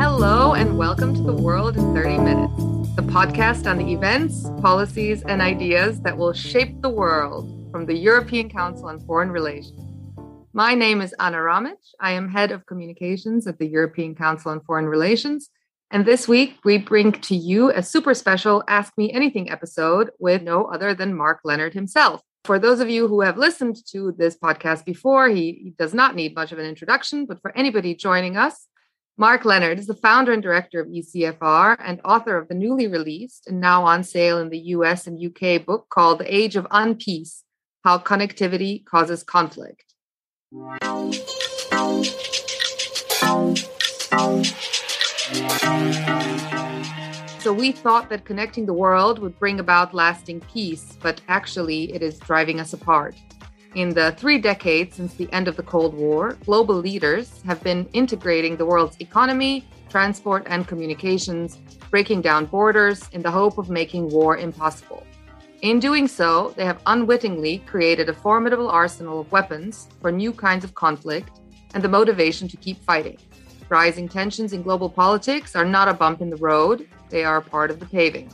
Hello, and welcome to The World in 30 Minutes, the podcast on the events, policies, and ideas that will shape the world from the European Council on Foreign Relations. My name is Ana Ramic. I am head of communications at the European Council on Foreign Relations. And this week, we bring to you a super special Ask Me Anything episode with no other than Mark Leonard himself. For those of you who have listened to this podcast before, he, he does not need much of an introduction, but for anybody joining us, Mark Leonard is the founder and director of ECFR and author of the newly released and now on sale in the US and UK book called The Age of Unpeace How Connectivity Causes Conflict. So we thought that connecting the world would bring about lasting peace, but actually it is driving us apart. In the three decades since the end of the Cold War, global leaders have been integrating the world's economy, transport, and communications, breaking down borders in the hope of making war impossible. In doing so, they have unwittingly created a formidable arsenal of weapons for new kinds of conflict and the motivation to keep fighting. Rising tensions in global politics are not a bump in the road, they are part of the paving.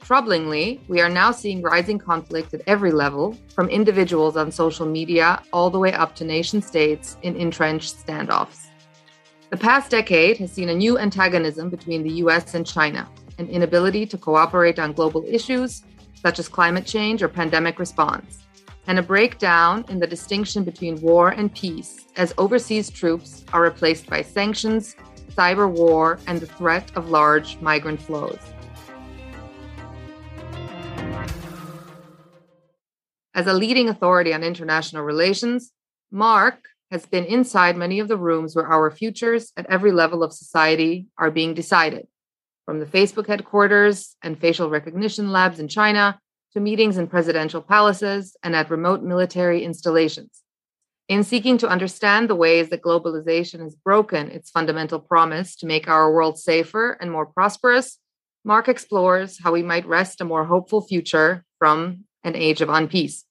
Troublingly, we are now seeing rising conflict at every level, from individuals on social media all the way up to nation states in entrenched standoffs. The past decade has seen a new antagonism between the US and China, an inability to cooperate on global issues such as climate change or pandemic response, and a breakdown in the distinction between war and peace as overseas troops are replaced by sanctions, cyber war, and the threat of large migrant flows. As a leading authority on international relations, Mark has been inside many of the rooms where our futures at every level of society are being decided, from the Facebook headquarters and facial recognition labs in China to meetings in presidential palaces and at remote military installations. In seeking to understand the ways that globalization has broken its fundamental promise to make our world safer and more prosperous, Mark explores how we might wrest a more hopeful future from an age of unpeace.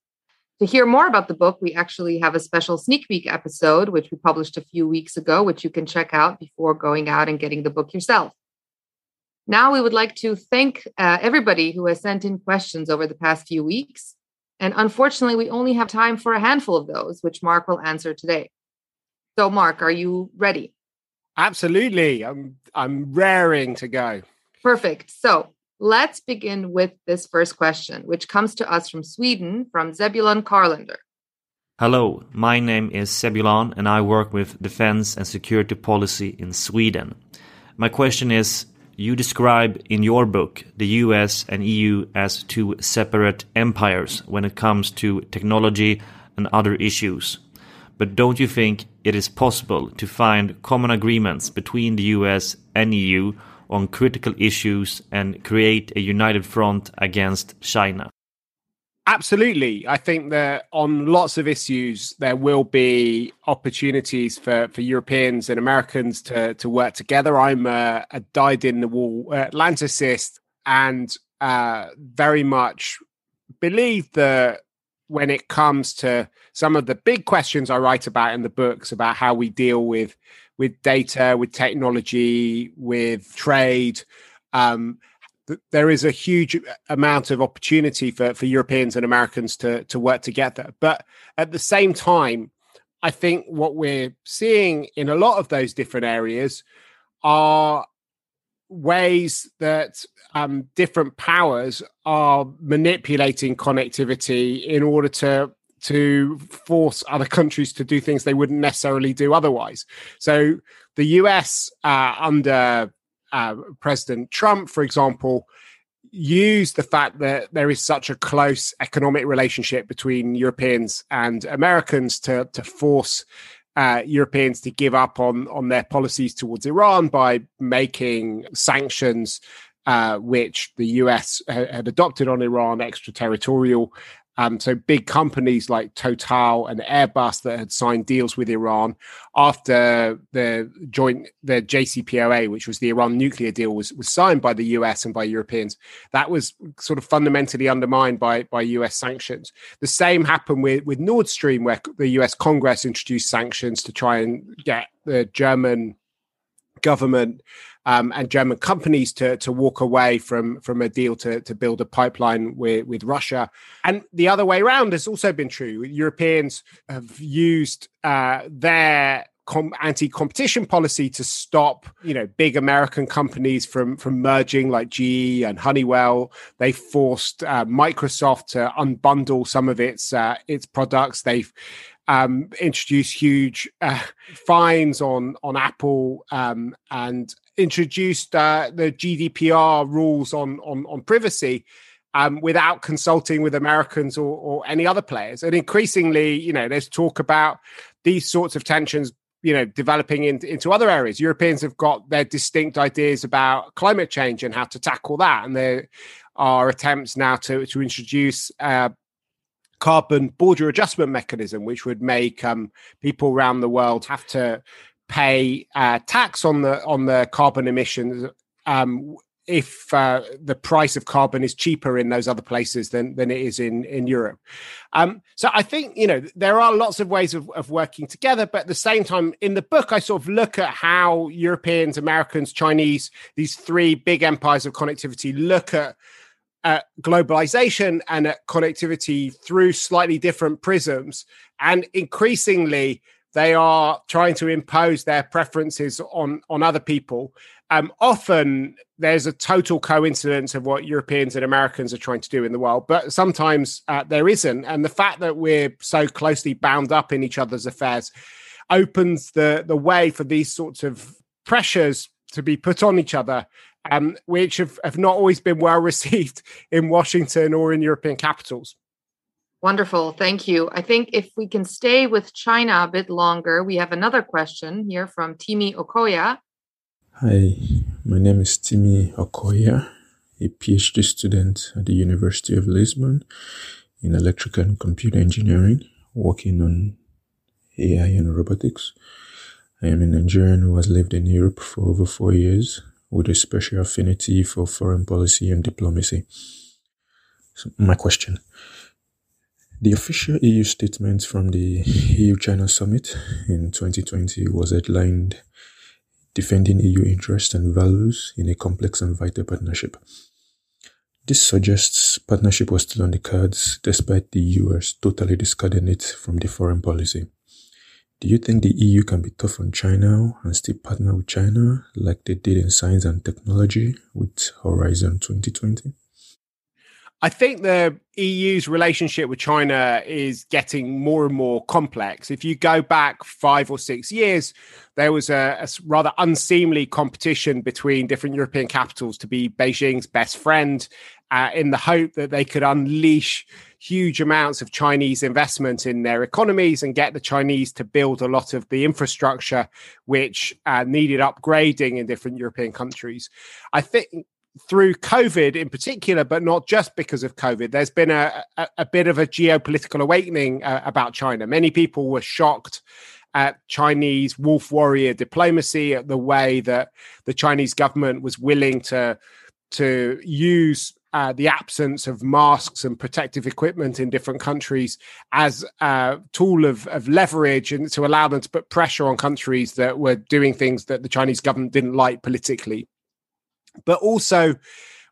To hear more about the book, we actually have a special sneak peek episode, which we published a few weeks ago, which you can check out before going out and getting the book yourself. Now, we would like to thank uh, everybody who has sent in questions over the past few weeks. And unfortunately, we only have time for a handful of those, which Mark will answer today. So, Mark, are you ready? Absolutely. I'm I'm raring to go. Perfect. So let's begin with this first question, which comes to us from Sweden from Zebulon Carlander. Hello, my name is Zebulon and I work with defense and security policy in Sweden. My question is you describe in your book the US and EU as two separate empires when it comes to technology and other issues. But don't you think it is possible to find common agreements between the US and EU on critical issues and create a united front against China? Absolutely. I think that on lots of issues, there will be opportunities for, for Europeans and Americans to, to work together. I'm a, a dyed in the wool Atlanticist and uh, very much believe that when it comes to some of the big questions I write about in the books about how we deal with with data, with technology, with trade, um, there is a huge amount of opportunity for, for Europeans and Americans to, to work together. But at the same time, I think what we're seeing in a lot of those different areas are ways that um, different powers are manipulating connectivity in order to to force other countries to do things they wouldn't necessarily do otherwise. So the US uh, under uh, President Trump, for example, used the fact that there is such a close economic relationship between Europeans and Americans to to force uh, Europeans to give up on on their policies towards Iran by making sanctions, uh, which the US had adopted on Iran, extraterritorial. Um, so big companies like Total and Airbus that had signed deals with Iran after the joint the JCPOA, which was the Iran nuclear deal, was was signed by the US and by Europeans. That was sort of fundamentally undermined by by US sanctions. The same happened with with Nord Stream, where the US Congress introduced sanctions to try and get the German government um, and German companies to to walk away from from a deal to to build a pipeline with with Russia. And the other way around has also been true. Europeans have used uh, their Com- anti-competition policy to stop you know big american companies from from merging like ge and honeywell they forced uh, microsoft to unbundle some of its uh, its products they've um, introduced huge uh, fines on on apple um, and introduced uh, the GDPR rules on on, on privacy um, without consulting with Americans or, or any other players. And increasingly, you know, there's talk about these sorts of tensions you know developing in, into other areas europeans have got their distinct ideas about climate change and how to tackle that and there are attempts now to to introduce uh, carbon border adjustment mechanism which would make um, people around the world have to pay uh, tax on the on the carbon emissions um, if uh, the price of carbon is cheaper in those other places than than it is in in Europe. Um, so I think you know there are lots of ways of, of working together, but at the same time, in the book, I sort of look at how Europeans, Americans, Chinese, these three big empires of connectivity, look at at globalization and at connectivity through slightly different prisms, and increasingly they are trying to impose their preferences on on other people. Um, often there's a total coincidence of what Europeans and Americans are trying to do in the world, but sometimes uh, there isn't. And the fact that we're so closely bound up in each other's affairs opens the the way for these sorts of pressures to be put on each other, um, which have, have not always been well received in Washington or in European capitals. Wonderful. Thank you. I think if we can stay with China a bit longer, we have another question here from Timi Okoya. Hi, my name is Timi Okoya, a PhD student at the University of Lisbon in electrical and computer engineering, working on AI and robotics. I am a Nigerian who has lived in Europe for over four years with a special affinity for foreign policy and diplomacy. So my question the official EU statement from the EU China summit in 2020 was headlined Defending EU interests and values in a complex and vital partnership. This suggests partnership was still on the cards despite the US totally discarding it from the foreign policy. Do you think the EU can be tough on China and still partner with China like they did in science and technology with Horizon 2020? I think the EU's relationship with China is getting more and more complex. If you go back five or six years, there was a, a, rather unseemly competition between different European capitals to be Beijing's best friend uh, in the hope that they could unleash huge amounts of Chinese investment in their economies and get the Chinese to build a lot of the infrastructure which uh, needed upgrading in different European countries. I think through COVID in particular, but not just because of COVID, there's been a, a, a bit of a geopolitical awakening uh, about China. Many people were shocked at Chinese wolf warrior diplomacy, at the way that the Chinese government was willing to to use uh, the absence of masks and protective equipment in different countries as a tool of, of leverage and to allow them to put pressure on countries that were doing things that the Chinese government didn't like politically. But also,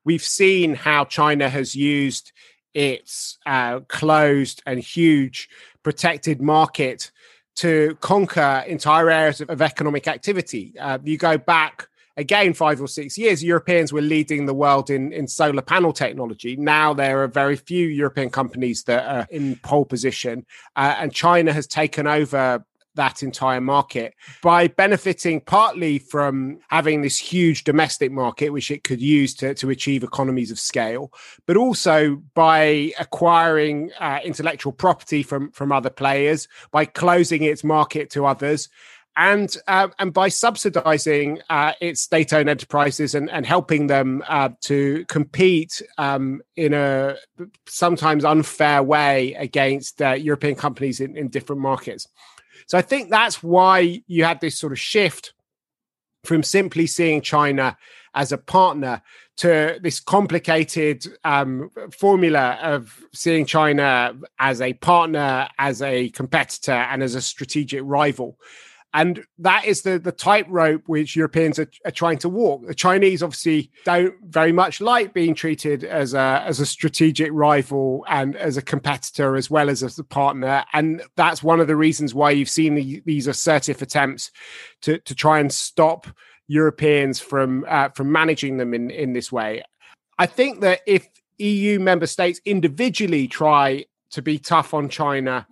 we've seen how China has used its uh, closed and huge protected market to conquer entire areas of, of economic activity. Uh, you go back again five or six years, Europeans were leading the world in, in solar panel technology. Now there are very few European companies that are in pole position, uh, and China has taken over that entire market by benefiting partly from having this huge domestic market, which it could use to, to achieve economies of scale, but also by acquiring uh, intellectual property from, from other players, by closing its market to others. And uh, and by subsidizing uh, its state-owned enterprises and, and helping them uh, to compete um, in a sometimes unfair way against uh, European companies in, in different markets. So I think that's why you had this sort of shift from simply seeing China as a partner to this complicated um, formula of seeing China as a partner, as a competitor, and as a strategic rival. And that is the, the tightrope which Europeans are, are, trying to walk. The Chinese obviously don't very much like being treated as a, as a strategic rival and as a competitor as well as as a partner. And that's one of the reasons why you've seen the, these assertive attempts to, to try and stop Europeans from uh, from managing them in in this way. I think that if EU member states individually try to be tough on China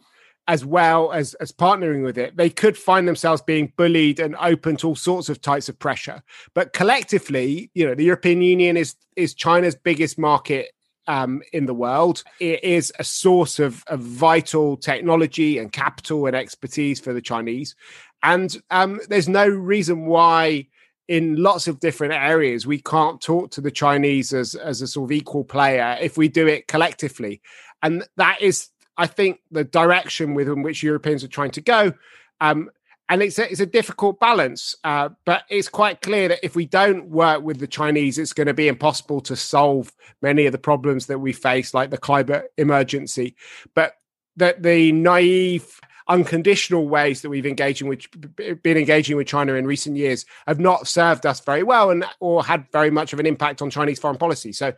as well as as partnering with it, they could find themselves being bullied and open to all sorts of types of pressure. But collectively, you know, the European Union is is China's biggest market um, in the world. It is a source of, of vital technology and capital and expertise for the Chinese. And um, there's no reason why in lots of different areas we can't talk to the chinese as as a sort of equal player if we do it collectively and that is i think the direction within which europeans are trying to go um, and it's a, it's a difficult balance uh, but it's quite clear that if we don't work with the chinese it's going to be impossible to solve many of the problems that we face like the climate emergency but that the naive unconditional ways that we've engaging with been engaging with China in recent years have not served us very well and or had very much of an impact on Chinese foreign policy. So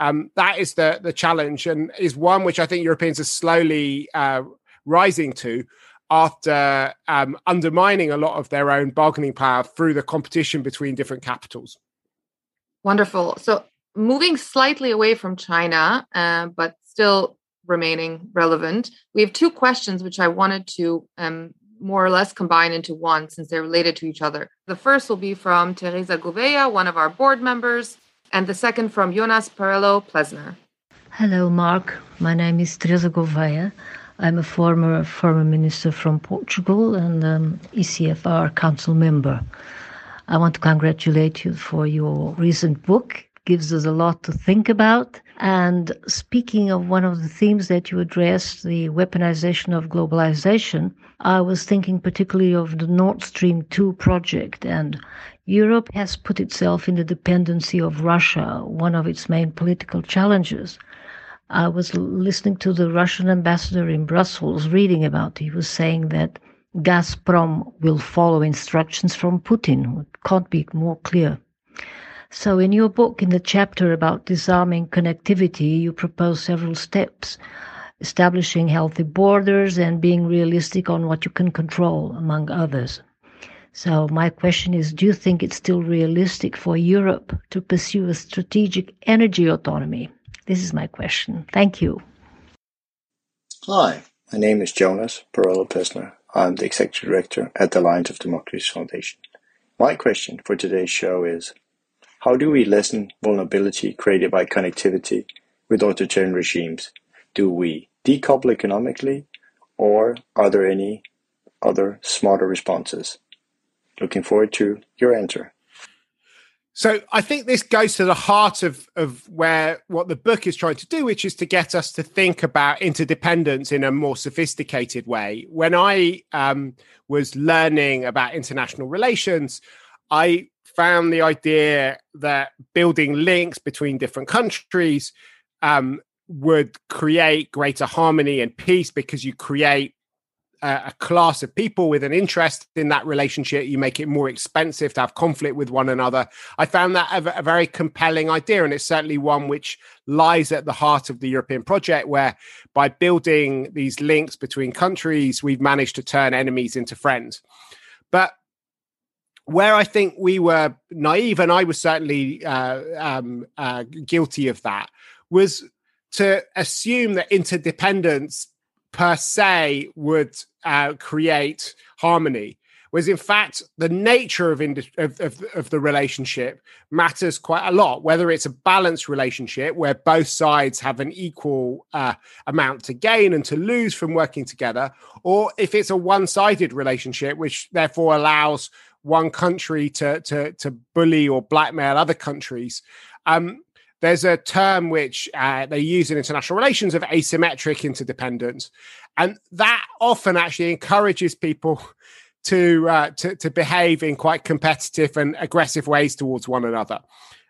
um, that is the the challenge and is one which I think Europeans are slowly uh, rising to after um, undermining a lot of their own bargaining power through the competition between different capitals. Wonderful. So moving slightly away from China, uh, but still remaining relevant. We have two questions which I wanted to um, more or less combine into one since they're related to each other. The first will be from Teresa Gouveia, one of our board members, and the second from Jonas Parello-Plesner. Hello, Mark. My name is Teresa Gouveia. I'm a former former minister from Portugal and um, ECFR council member. I want to congratulate you for your recent book. It gives us a lot to think about and speaking of one of the themes that you addressed, the weaponization of globalization, I was thinking particularly of the Nord Stream 2 project. And Europe has put itself in the dependency of Russia, one of its main political challenges. I was listening to the Russian ambassador in Brussels reading about it. He was saying that Gazprom will follow instructions from Putin. It can't be more clear. So, in your book, in the chapter about disarming connectivity, you propose several steps establishing healthy borders and being realistic on what you can control, among others. So, my question is do you think it's still realistic for Europe to pursue a strategic energy autonomy? This is my question. Thank you. Hi, my name is Jonas Parello-Plesner. I'm the Executive Director at the Alliance of Democracies Foundation. My question for today's show is how do we lessen vulnerability created by connectivity with authoritarian regimes? Do we decouple economically, or are there any other smarter responses? Looking forward to your answer. So I think this goes to the heart of of where what the book is trying to do, which is to get us to think about interdependence in a more sophisticated way. When I um, was learning about international relations, I found the idea that building links between different countries um, would create greater harmony and peace because you create a, class of people with an interest in that relationship. You make it more expensive to have conflict with one another. I found that a, a very compelling idea, and it's certainly one which lies at the heart of the European project, where by building these links between countries, we've managed to turn enemies into friends. But where I think we were naive, and I was certainly uh, um, uh, guilty of that, was to assume that interdependence per se would uh, create harmony. was in fact, the nature of, ind- of, of, of, the relationship matters quite a lot, whether it's a balanced relationship where both sides have an equal uh, amount to gain and to lose from working together, or if it's a one sided relationship, which therefore allows one country to, to, to bully or blackmail other countries. Um, there's a term which uh, they use in international relations of asymmetric interdependence. And that often actually encourages people to, uh, to to behave in quite competitive and aggressive ways towards one another.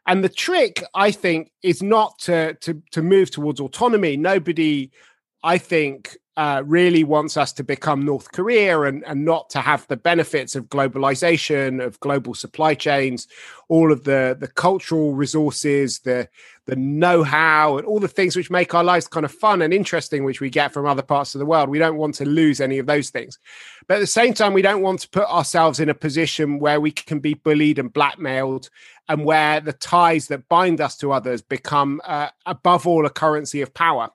And the trick, I think, is not to to to move towards autonomy. Nobody, I think, uh, really wants us to become North Korea and, and not to have the benefits of globalization, of global supply chains, all of the the cultural resources, the the know-how, and all the things which make our lives kind of fun and interesting, which we get from other parts of the world. We don't want to lose any of those things, but at the same time, we don't want to put ourselves in a position where we can be bullied and blackmailed, and where the ties that bind us to others become, uh, above all, a currency of power.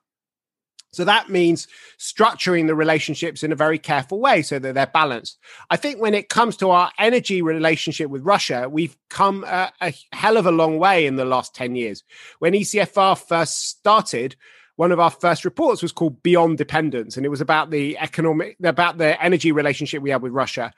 So that means structuring the relationships in a very careful way so that they're balanced. I think when it comes to our energy relationship with Russia, we've come a, a hell of a long way in the last 10 years. When ECFR first started, one of our first reports was called Beyond Dependence, and it was about the economic, about the energy relationship we have with Russia.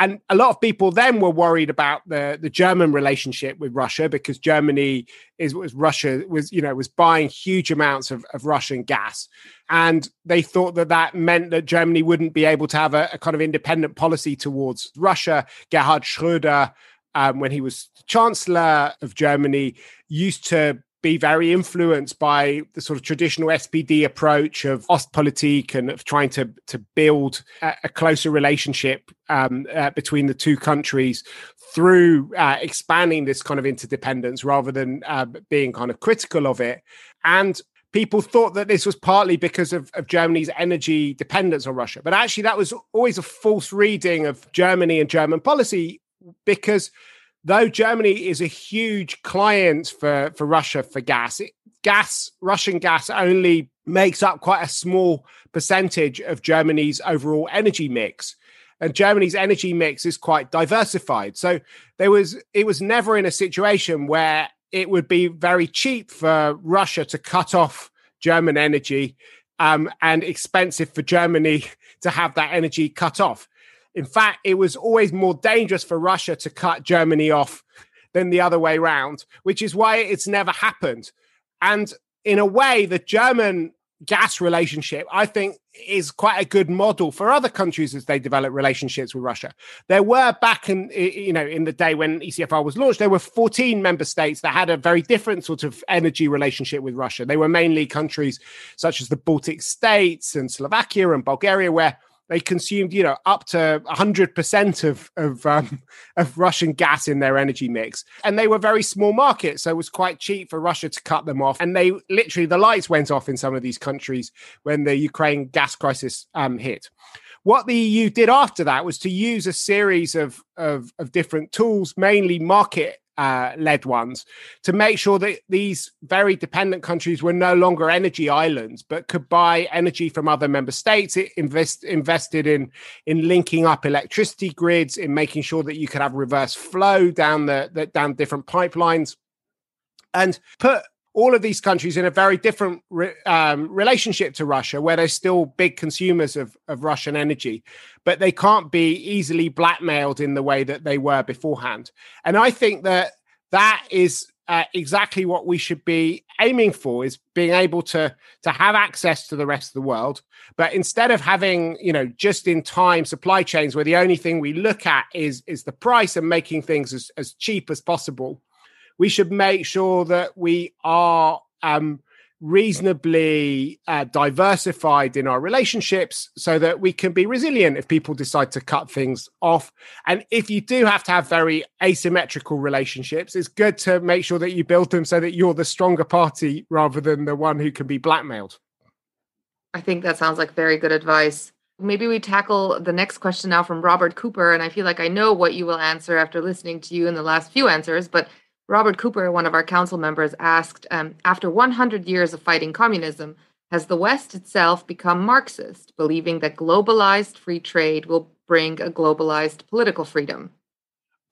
And a lot of people then were worried about the, the German relationship with Russia because Germany is was Russia was you know was buying huge amounts of, of Russian gas, and they thought that that meant that Germany wouldn't be able to have a, a kind of independent policy towards Russia. Gerhard Schröder, um, when he was Chancellor of Germany, used to be very influenced by the sort of traditional SPD approach of Ostpolitik and of trying to to build a, a closer relationship um, uh, between the two countries through uh, expanding this kind of interdependence rather than uh, being kind of critical of it. And people thought that this was partly because of, of Germany's energy dependence on Russia. But actually, that was always a false reading of Germany and German policy because though Germany is a huge client for, for Russia for gas, it, gas, Russian gas only makes up quite a small percentage of Germany's overall energy mix. And Germany's energy mix is quite diversified. So there was it was never in a situation where it would be very cheap for Russia to cut off German energy um, and expensive for Germany to have that energy cut off. In fact, it was always more dangerous for Russia to cut Germany off than the other way around, which is why it's never happened. And in a way, the German gas relationship, I think, is quite a good model for other countries as they develop relationships with Russia. There were back in you know in the day when ECFR was launched, there were 14 member states that had a very different sort of energy relationship with Russia. They were mainly countries such as the Baltic states and Slovakia and Bulgaria, where they consumed, you know, up to 100% of of, um, of Russian gas in their energy mix, and they were very small markets, so it was quite cheap for Russia to cut them off. And they literally the lights went off in some of these countries when the Ukraine gas crisis um, hit. What the EU did after that was to use a series of, of, of different tools, mainly market uh, led ones to make sure that these very dependent countries were no longer energy islands, but could buy energy from other member states. It invest, invested in in linking up electricity grids, in making sure that you could have reverse flow down the, the down different pipelines, and put all of these countries in a very different re, um, relationship to Russia, where they're still big consumers of, of Russian energy, but they can't be easily blackmailed in the way that they were beforehand. And I think that that is uh, exactly what we should be aiming for is being able to to have access to the rest of the world but instead of having you know just in time supply chains where the only thing we look at is is the price and making things as, as cheap as possible we should make sure that we are um, reasonably uh, diversified in our relationships so that we can be resilient if people decide to cut things off. And if you do have to have very asymmetrical relationships, it's good to make sure that you build them so that you're the stronger party rather than the one who can be blackmailed. I think that sounds like very good advice. Maybe we tackle the next question now from Robert Cooper. And I feel like I know what you will answer after listening to you in the last few answers, but Robert Cooper, one of our council members, asked um, After 100 years of fighting communism, has the West itself become Marxist, believing that globalized free trade will bring a globalized political freedom.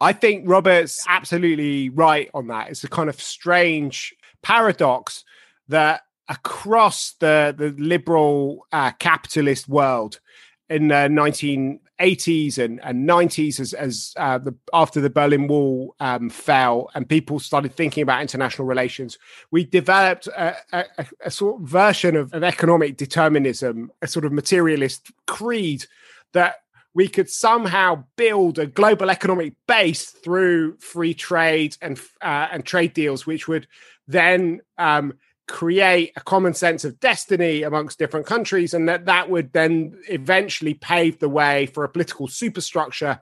I think Robert's absolutely right on that. It's a kind of strange paradox that across the the liberal uh, capitalist world in the 1980s and, and 90s as, as uh, the, after the Berlin Wall um, fell and people started thinking about international relations, we developed a, a, a sort of version of, of economic determinism, a sort of materialist creed that we could somehow build a global economic base through free trade and uh, and trade deals, which would then um, create a common sense of destiny amongst different countries, and that that would then eventually pave the way for a political superstructure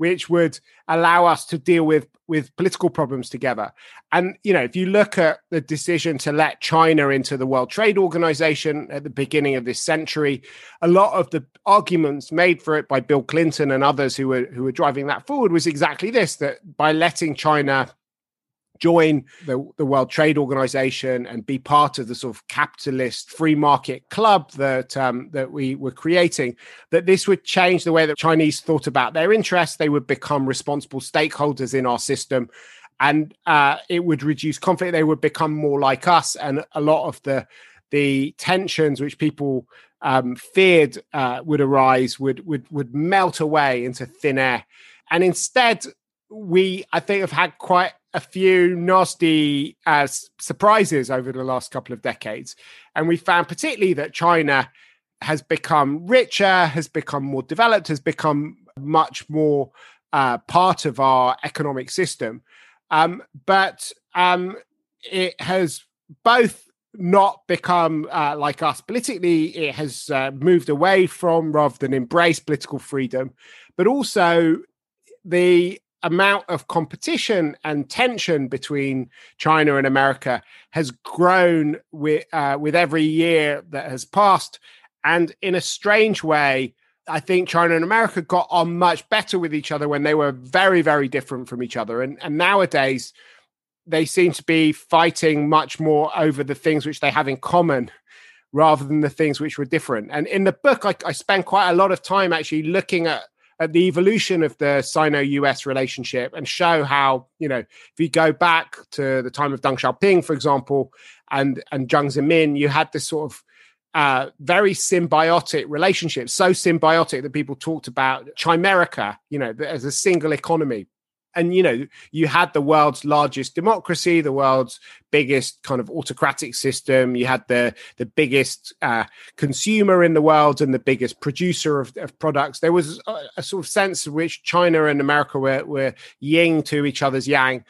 which would allow us to deal with with political problems together. And you know, if you look at the decision to let China into the World Trade Organization at the beginning of this century, a lot of the arguments made for it by Bill Clinton and others who were who were driving that forward was exactly this: that by letting China join the, the World Trade Organization and be part of the sort of capitalist free market club that um, that we were creating, that this would change the way that Chinese thought about their interests. They would become responsible stakeholders in our system. And uh, it would reduce conflict. They would become more like us, and a lot of the the tensions which people um, feared uh, would arise would would would melt away into thin air. And instead, we I think have had quite a few nasty uh, surprises over the last couple of decades. And we found particularly that China has become richer, has become more developed, has become much more uh, part of our economic system. Um, but um, it has both not become uh, like us politically, it has uh, moved away from rather than embrace political freedom, but also the amount of competition and tension between China and America has grown with uh, with every year that has passed, and in a strange way, I think China and America got on much better with each other when they were very very different from each other, and and nowadays they seem to be fighting much more over the things which they have in common rather than the things which were different. And in the book, I, I spend quite a lot of time actually looking at at the evolution of the Sino-US relationship and show how you know if you go back to the time of Deng Xiaoping, for example, and and Jiang Zemin, you had this sort of uh, very symbiotic relationship, so symbiotic that people talked about Chimerica, you know, as a single economy and you know you had the world's largest democracy the world's biggest kind of autocratic system. You had the the biggest uh, consumer in the world and the biggest producer of, of products. There was a, a, sort of sense in which china and america were, were yin to each other's yang.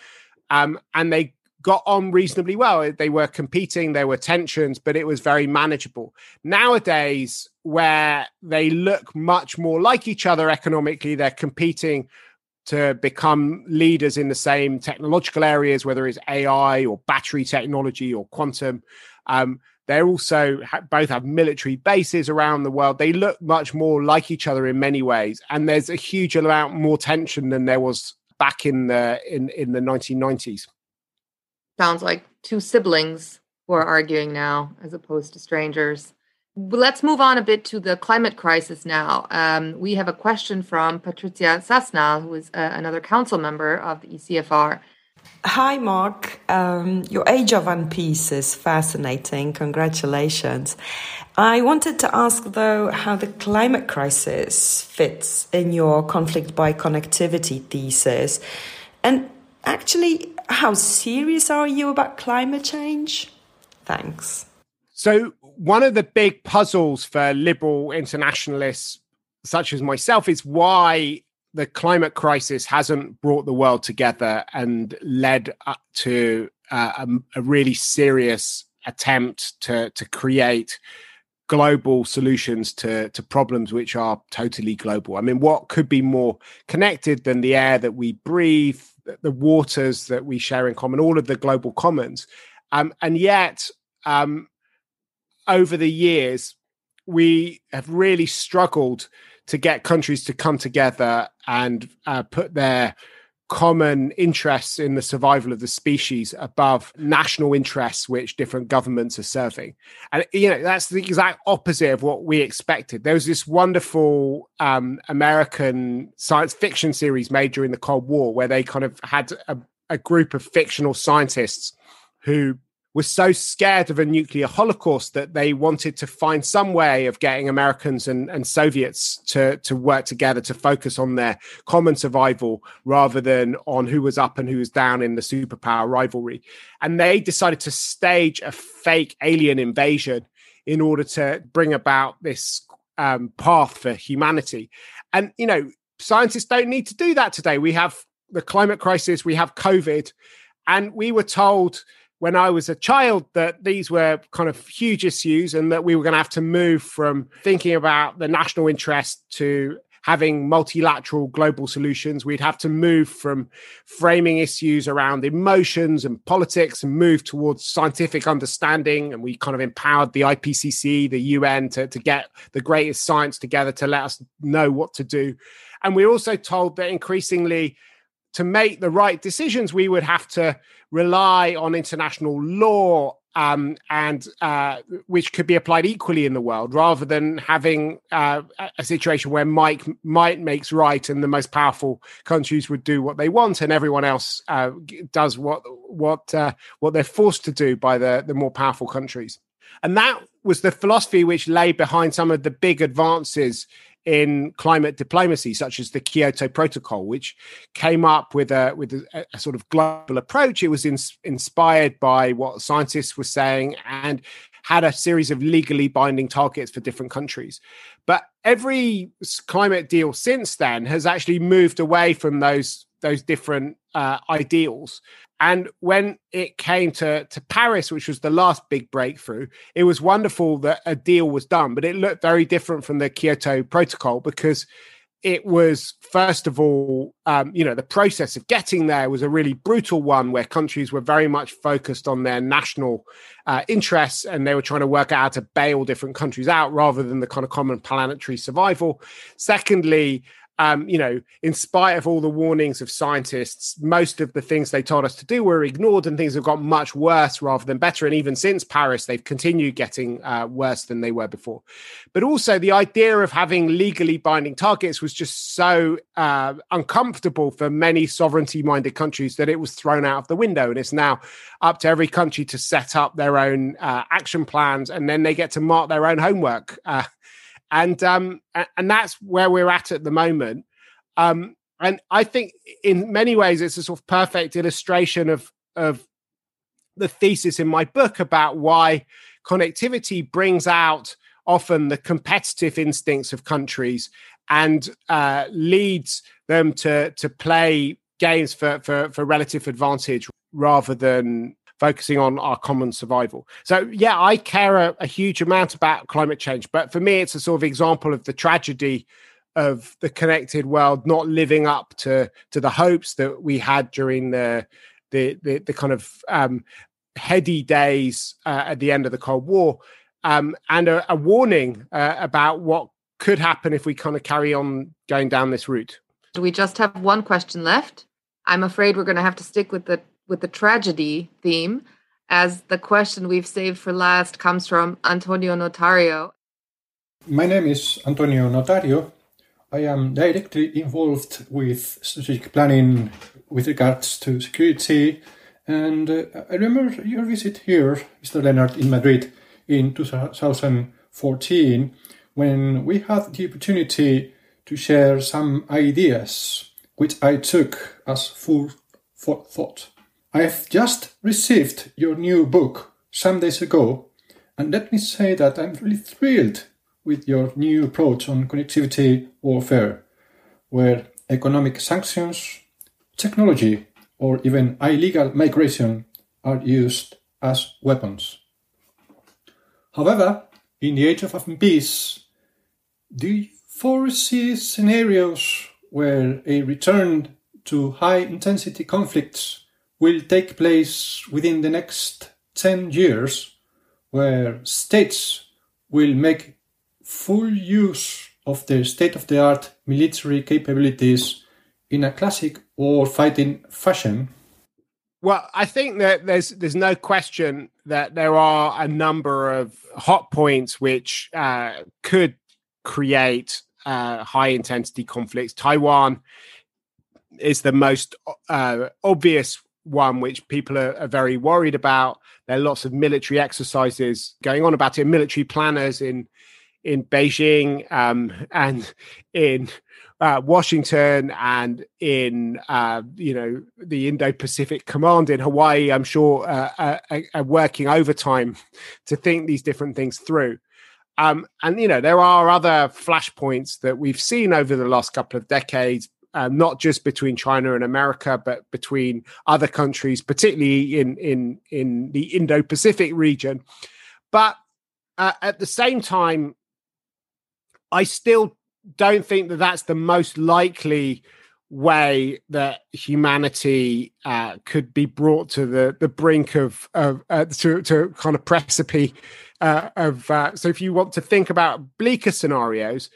Um, and they got on reasonably well. They were competing there were tensions but it was very manageable. Nowadays where they look much more like each other economically they're competing to become leaders in the same technological areas, whether it's AI or battery technology or quantum. Um, they also ha- both have military bases around the world. They look much more like each other in many ways, and there's a huge amount more tension than there was back in the in in the 1990s. Sounds like two siblings who are arguing now, as opposed to strangers. Let's move on a bit to the climate crisis now. Um, we have a question from Patrycja Sasnal, who is uh, another council member of the ECFR. Hi, Mark. Um, your Age of Unpeace is fascinating. Congratulations. I wanted to ask, though, how the climate crisis fits in your conflict by connectivity thesis. And actually, how serious are you about climate change? Thanks. So, one of the big puzzles for liberal internationalists such as myself is why the climate crisis hasn't brought the world together and led to uh, a, a, really serious attempt to to create global solutions to to problems which are totally global. I mean, what could be more connected than the air that we breathe, the waters that we share in common, all of the global commons, um, and yet um, over the years, we have really struggled to get countries to come together and uh, put their common interests in the survival of the species above national interests which different governments are serving. And you know that's the exact opposite of what we expected. There was this wonderful um, american science fiction series made during the cold war where they kind of had a, a group of fictional scientists who was so scared of a nuclear holocaust that they wanted to find some way of getting Americans and, and Soviets to, to work together to focus on their common survival rather than on who was up and who was down in the superpower rivalry. And they decided to stage a fake alien invasion in order to bring about this um, path for humanity. And, you know, scientists don't need to do that today. We have the climate crisis, we have COVID, and we were told when I was a child that these were kind of huge issues and that we were going to have to move from thinking about the national interest to having multilateral global solutions. We'd have to move from framing issues around emotions and politics and move towards scientific understanding. And we kind of empowered the IPCC, the UN to, to get the greatest science together to let us know what to do. And we're also told that increasingly, to make the right decisions, we would have to rely on international law um, and uh, which could be applied equally in the world, rather than having uh, a situation where Mike might makes right, and the most powerful countries would do what they want, and everyone else uh, does what what uh, what they're forced to do by the the more powerful countries. And that was the philosophy which lay behind some of the big advances in climate diplomacy, such as the Kyoto Protocol, which came up with a with a, a sort of global approach. It was in, inspired by what scientists were saying and had a series of legally binding targets for different countries. But every climate deal since then has actually moved away from those those different uh, ideals and when it came to, to Paris, which was the last big breakthrough, it was wonderful that a deal was done, but it looked very different from the Kyoto Protocol because it was, first of all, um, you know, the process of getting there was a really brutal one where countries were very much focused on their national uh, interests and they were trying to work out how to bail different countries out rather than the kind of common planetary survival. Secondly, um, you know, in spite of all the warnings of scientists, most of the things they told us to do were ignored, and things have got much worse rather than better. And even since Paris, they've continued getting uh, worse than they were before. But also, the idea of having legally binding targets was just so uh, uncomfortable for many sovereignty-minded countries that it was thrown out of the window. And it's now up to every country to set up their own uh, action plans, and then they get to mark their own homework. And um, and that's where we're at at the moment. Um, and I think in many ways it's a sort of perfect illustration of of the thesis in my book about why connectivity brings out often the competitive instincts of countries and uh, leads them to to play games for, for for relative advantage rather than focusing on our common survival. So, yeah, I care a, a, huge amount about climate change, but for me, it's a sort of example of the tragedy of the connected world not living up to to the hopes that we had during the the the, the kind of um, heady days uh, at the end of the Cold War, um, and a, a warning uh, about what could happen if we kind of carry on going down this route. We just have one question left. I'm afraid we're going to have to stick with the with the tragedy theme, as the question we've saved for last comes from Antonio Notario. My name is Antonio Notario. I am directly involved with strategic planning with regards to security. And uh, I remember your visit here, Mr. Leonard, in Madrid in 2014 when we had the opportunity to share some ideas which I took as food for thought. I have just received your new book some days ago, and let me say that I'm really thrilled with your new approach on connectivity warfare, where economic sanctions, technology, or even illegal migration are used as weapons. However, in the age of peace, do you foresee scenarios where a return to high intensity conflicts will take place within the next 10 years, where states will make full use of their state of the art military capabilities in a classic war fighting fashion? Well, I think that there's there's no question that there are a number of hot points which uh, could create uh, high intensity conflicts. Taiwan is the most uh, obvious one, which people are, are, very worried about. There are lots of military exercises going on about it. Military planners in in Beijing um, and in uh, Washington and in uh, you know the Indo-Pacific Command in Hawaii, I'm sure uh, are, uh, are, working overtime to think these different things through. Um, and you know there are other flashpoints that we've seen over the last couple of decades, uh, not just between China and America, but between other countries, particularly in in in the Indo-Pacific region. But uh, at the same time, I still don't think that that's the most likely way that humanity uh, could be brought to the the brink of of uh, to to kind of precipice uh, of uh, so if you want to think about bleaker scenarios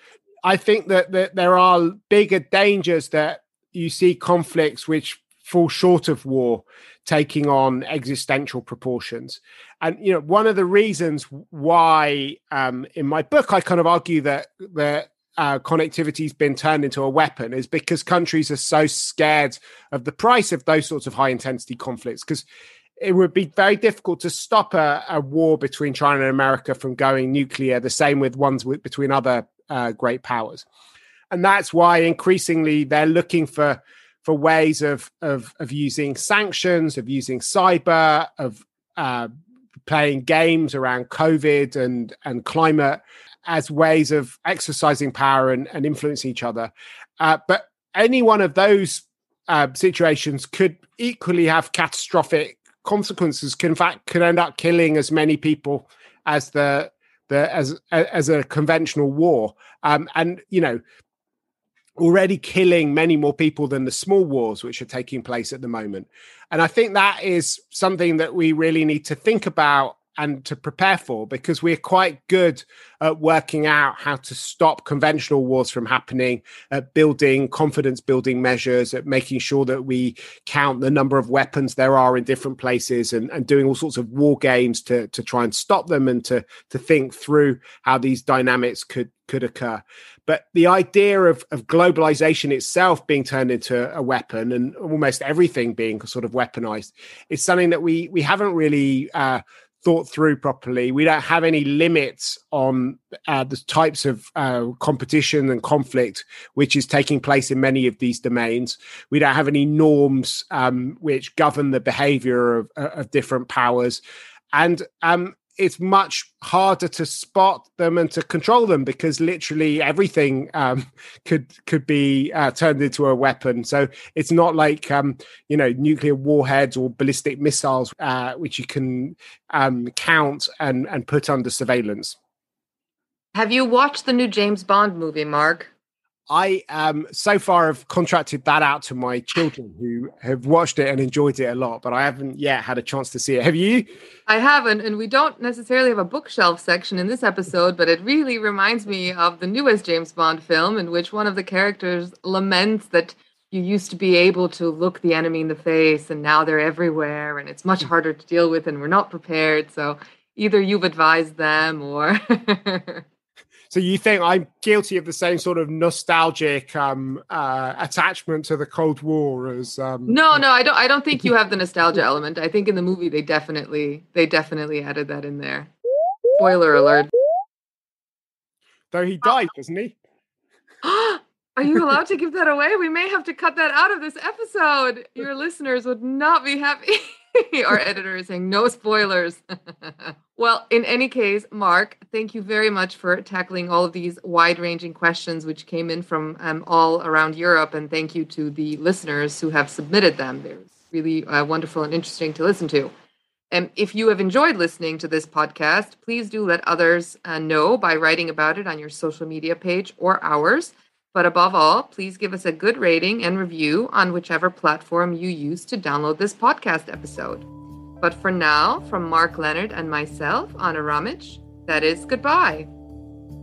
i think that, that there are bigger dangers that you see conflicts which fall short of war taking on existential proportions. And you know one of the reasons why um, in my book i kind of argue that that uh, connectivity has been turned into a weapon is because countries are so scared of the price of those sorts of high intensity conflicts. Because it would be very difficult to stop a, a, war between China and America from going nuclear, the same with ones with, between other uh, great powers. And that's why increasingly they're looking for for ways of of, of using sanctions, of using cyber, of uh, playing games around COVID and and climate as ways of exercising power and, and influencing each other. Uh, but any one of those uh, situations could equally have catastrophic consequences. Can in fact could end up killing as many people as the the as as a conventional war. Um, and you know, already killing many more people than the small wars which are taking place at the moment. And I think that is something that we really need to think about and to prepare for because we're quite good at working out how to stop conventional wars from happening, at building confidence building measures, at making sure that we count the number of weapons there are in different places and, and doing all sorts of war games to, to try and stop them and to, to think through how these dynamics could could occur. But the idea of, of globalization itself being turned into a weapon and almost everything being sort of weaponized is something that we we haven't really uh, thought through properly. We don't have any limits on uh, the types of uh, competition and conflict which is taking place in many of these domains. We don't have any norms um, which govern the behavior of, uh, of different powers. And um, it's much harder to spot them and to control them because literally everything um, could could be uh, turned into a weapon. So it's not like um, you know nuclear warheads or ballistic missiles, uh, which you can um, count and and put under surveillance. Have you watched the new James Bond movie, Mark? I um so far have contracted that out to my children who have watched it and enjoyed it a lot, but I haven't yet had a chance to see it. Have you? I haven't, and we don't necessarily have a bookshelf section in this episode, but it really reminds me of the newest James Bond film, in which one of the characters laments that you used to be able to look the enemy in the face, and now they're everywhere, and it's much harder to deal with, and we're not prepared. So either you've advised them or So you think I'm guilty of the same sort of nostalgic um, uh, attachment to the Cold War as? Um, no, no, I don't. I don't think you have the nostalgia element. I think in the movie they definitely they definitely added that in there. Spoiler alert. Though he died, doesn't he? Are you allowed to give that away? We may have to cut that out of this episode. Your listeners would not be happy. Our editor is saying no spoilers. well, in any case, Mark, thank you very much for tackling all of these wide ranging questions which came in from um, all around Europe. And thank you to the listeners who have submitted them. They're really uh, wonderful and interesting to listen to. And if you have enjoyed listening to this podcast, please do let others uh, know by writing about it on your social media page or ours. But above all, please give us a good rating and review on whichever platform you use to download this podcast episode. But for now, from Mark Leonard and myself, Ana Ramic, that is goodbye.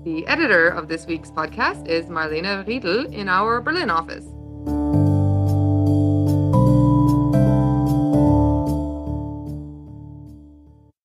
The editor of this week's podcast is Marlene Riedel in our Berlin office.